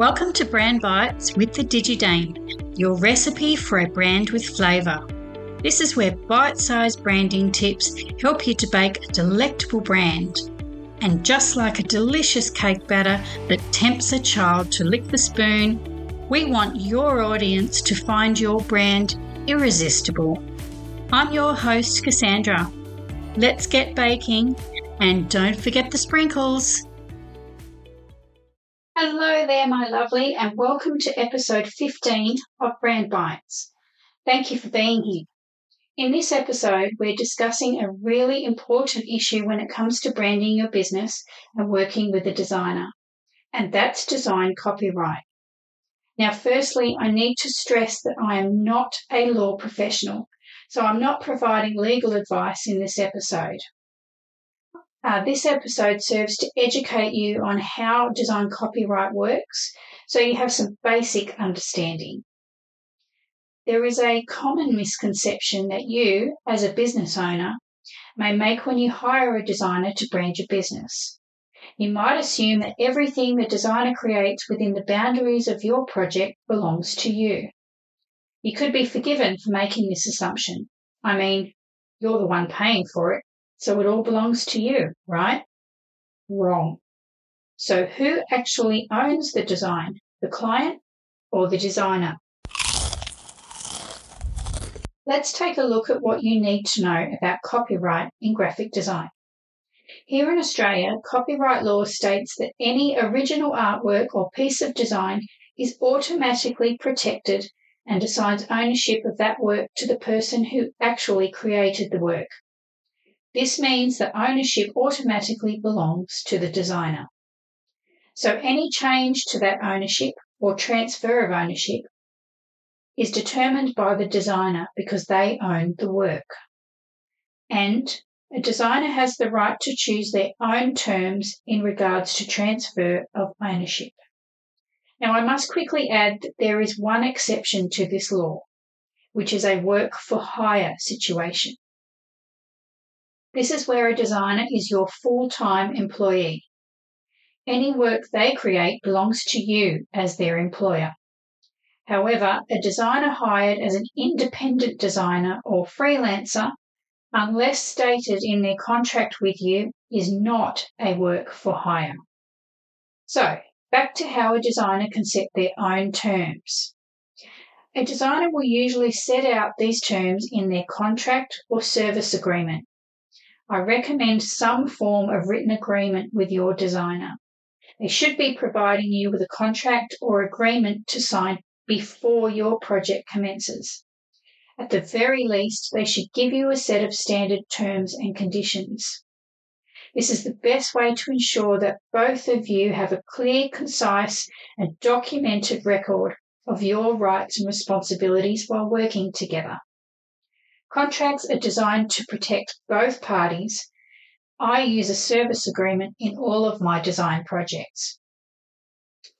Welcome to Brand Bites with the DigiDame, your recipe for a brand with flavour. This is where bite sized branding tips help you to bake a delectable brand. And just like a delicious cake batter that tempts a child to lick the spoon, we want your audience to find your brand irresistible. I'm your host, Cassandra. Let's get baking and don't forget the sprinkles. Hello there, my lovely, and welcome to episode 15 of Brand Bites. Thank you for being here. In this episode, we're discussing a really important issue when it comes to branding your business and working with a designer, and that's design copyright. Now, firstly, I need to stress that I am not a law professional, so I'm not providing legal advice in this episode. Uh, this episode serves to educate you on how design copyright works so you have some basic understanding. There is a common misconception that you, as a business owner, may make when you hire a designer to brand your business. You might assume that everything the designer creates within the boundaries of your project belongs to you. You could be forgiven for making this assumption. I mean, you're the one paying for it, so it all belongs to you, right? Wrong. So who actually owns the design, the client or the designer? Let's take a look at what you need to know about copyright in graphic design. Here in Australia, copyright law states that any original artwork or piece of design is automatically protected and assigns ownership of that work to the person who actually created the work. This means that ownership automatically belongs to the designer. So any change to that ownership or transfer of ownership is determined by the designer because they own the work. And a designer has the right to choose their own terms in regards to transfer of ownership. Now, I must quickly add that there is one exception to this law, which is a work for hire situation. This is where a designer is your full time employee. Any work they create belongs to you as their employer. However, a designer hired as an independent designer or freelancer, unless stated in their contract with you, is not a work for hire. So, back to how a designer can set their own terms. A designer will usually set out these terms in their contract or service agreement. I recommend some form of written agreement with your designer. They should be providing you with a contract or agreement to sign before your project commences. At the very least, they should give you a set of standard terms and conditions. This is the best way to ensure that both of you have a clear, concise, and documented record of your rights and responsibilities while working together. Contracts are designed to protect both parties. I use a service agreement in all of my design projects.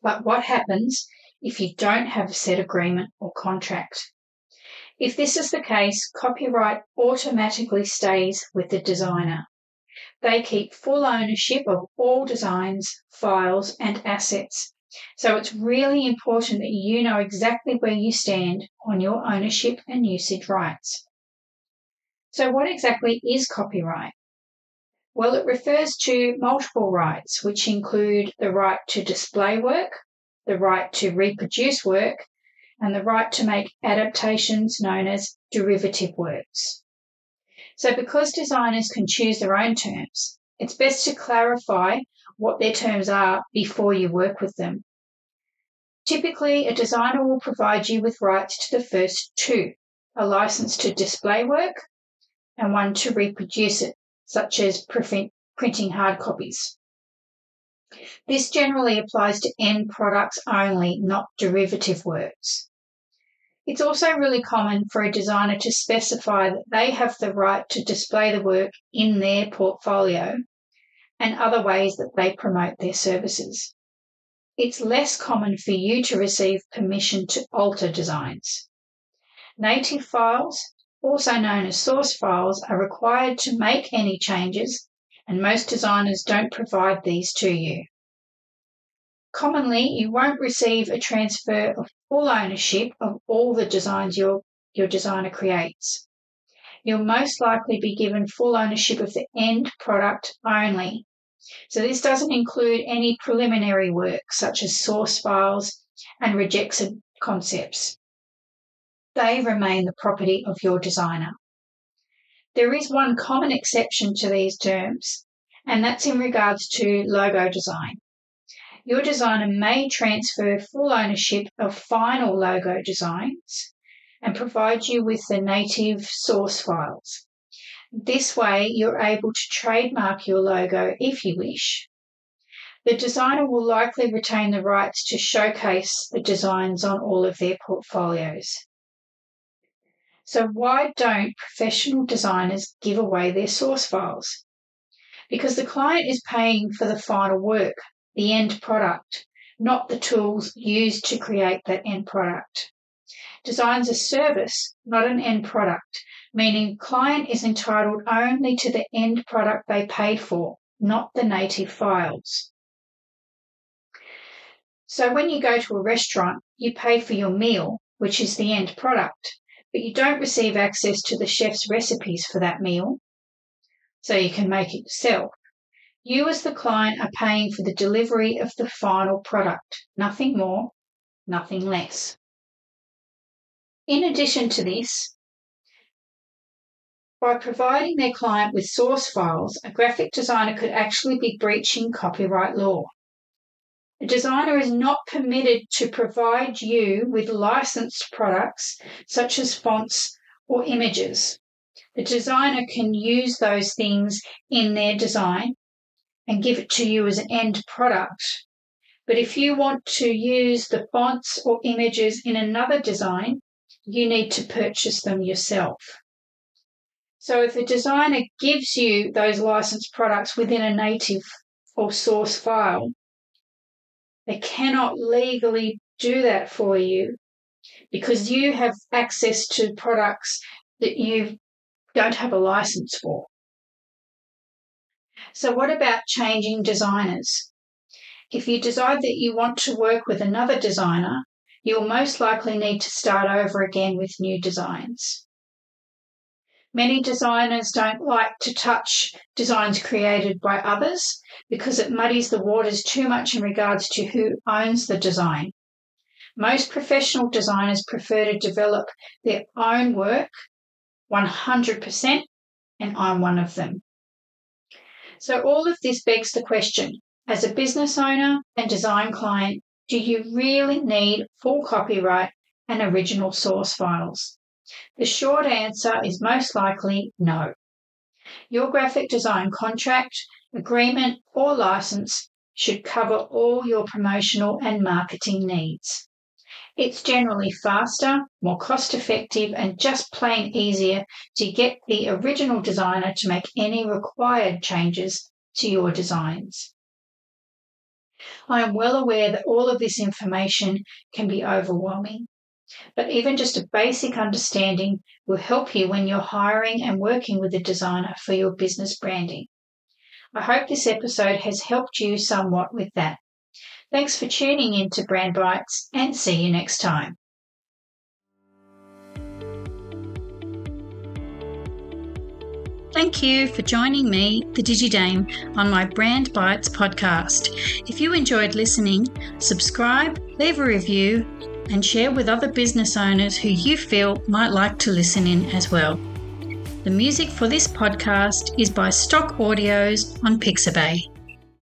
But what happens if you don't have a set agreement or contract? If this is the case, copyright automatically stays with the designer. They keep full ownership of all designs, files, and assets. So it's really important that you know exactly where you stand on your ownership and usage rights. So, what exactly is copyright? Well, it refers to multiple rights, which include the right to display work, the right to reproduce work, and the right to make adaptations known as derivative works. So, because designers can choose their own terms, it's best to clarify what their terms are before you work with them. Typically, a designer will provide you with rights to the first two a license to display work and one to reproduce it, such as printing hard copies. This generally applies to end products only, not derivative works. It's also really common for a designer to specify that they have the right to display the work in their portfolio and other ways that they promote their services. It's less common for you to receive permission to alter designs. Native files also known as source files, are required to make any changes, and most designers don't provide these to you. Commonly, you won't receive a transfer of full ownership of all the designs your, your designer creates. You'll most likely be given full ownership of the end product only. So this doesn't include any preliminary work such as source files and rejected concepts. They remain the property of your designer. There is one common exception to these terms, and that's in regards to logo design. Your designer may transfer full ownership of final logo designs and provide you with the native source files. This way, you're able to trademark your logo if you wish. The designer will likely retain the rights to showcase the designs on all of their portfolios. So, why don't professional designers give away their source files? Because the client is paying for the final work, the end product, not the tools used to create that end product. Designs a service, not an end product, meaning client is entitled only to the end product they paid for, not the native files. So when you go to a restaurant, you pay for your meal, which is the end product, but you don't receive access to the chef's recipes for that meal, so you can make it yourself. You, as the client, are paying for the delivery of the final product, nothing more, nothing less. In addition to this, by providing their client with source files, a graphic designer could actually be breaching copyright law. A designer is not permitted to provide you with licensed products such as fonts or images. The designer can use those things in their design and give it to you as an end product. But if you want to use the fonts or images in another design, you need to purchase them yourself. So if a designer gives you those licensed products within a native or source file, they cannot legally do that for you because you have access to products that you don't have a license for. So, what about changing designers? If you decide that you want to work with another designer, you'll most likely need to start over again with new designs. Many designers don't like to touch designs created by others because it muddies the waters too much in regards to who owns the design. Most professional designers prefer to develop their own work 100%, and I'm one of them. So, all of this begs the question as a business owner and design client, do you really need full copyright and original source files? The short answer is most likely no. Your graphic design contract, agreement, or license should cover all your promotional and marketing needs. It's generally faster, more cost effective, and just plain easier to get the original designer to make any required changes to your designs. I am well aware that all of this information can be overwhelming, but even just a basic understanding will help you when you're hiring and working with a designer for your business branding. I hope this episode has helped you somewhat with that. Thanks for tuning in to Brand Bites and see you next time. Thank you for joining me, the DigiDame, on my Brand Bites podcast. If you enjoyed listening, subscribe, leave a review, and share with other business owners who you feel might like to listen in as well. The music for this podcast is by Stock Audios on Pixabay.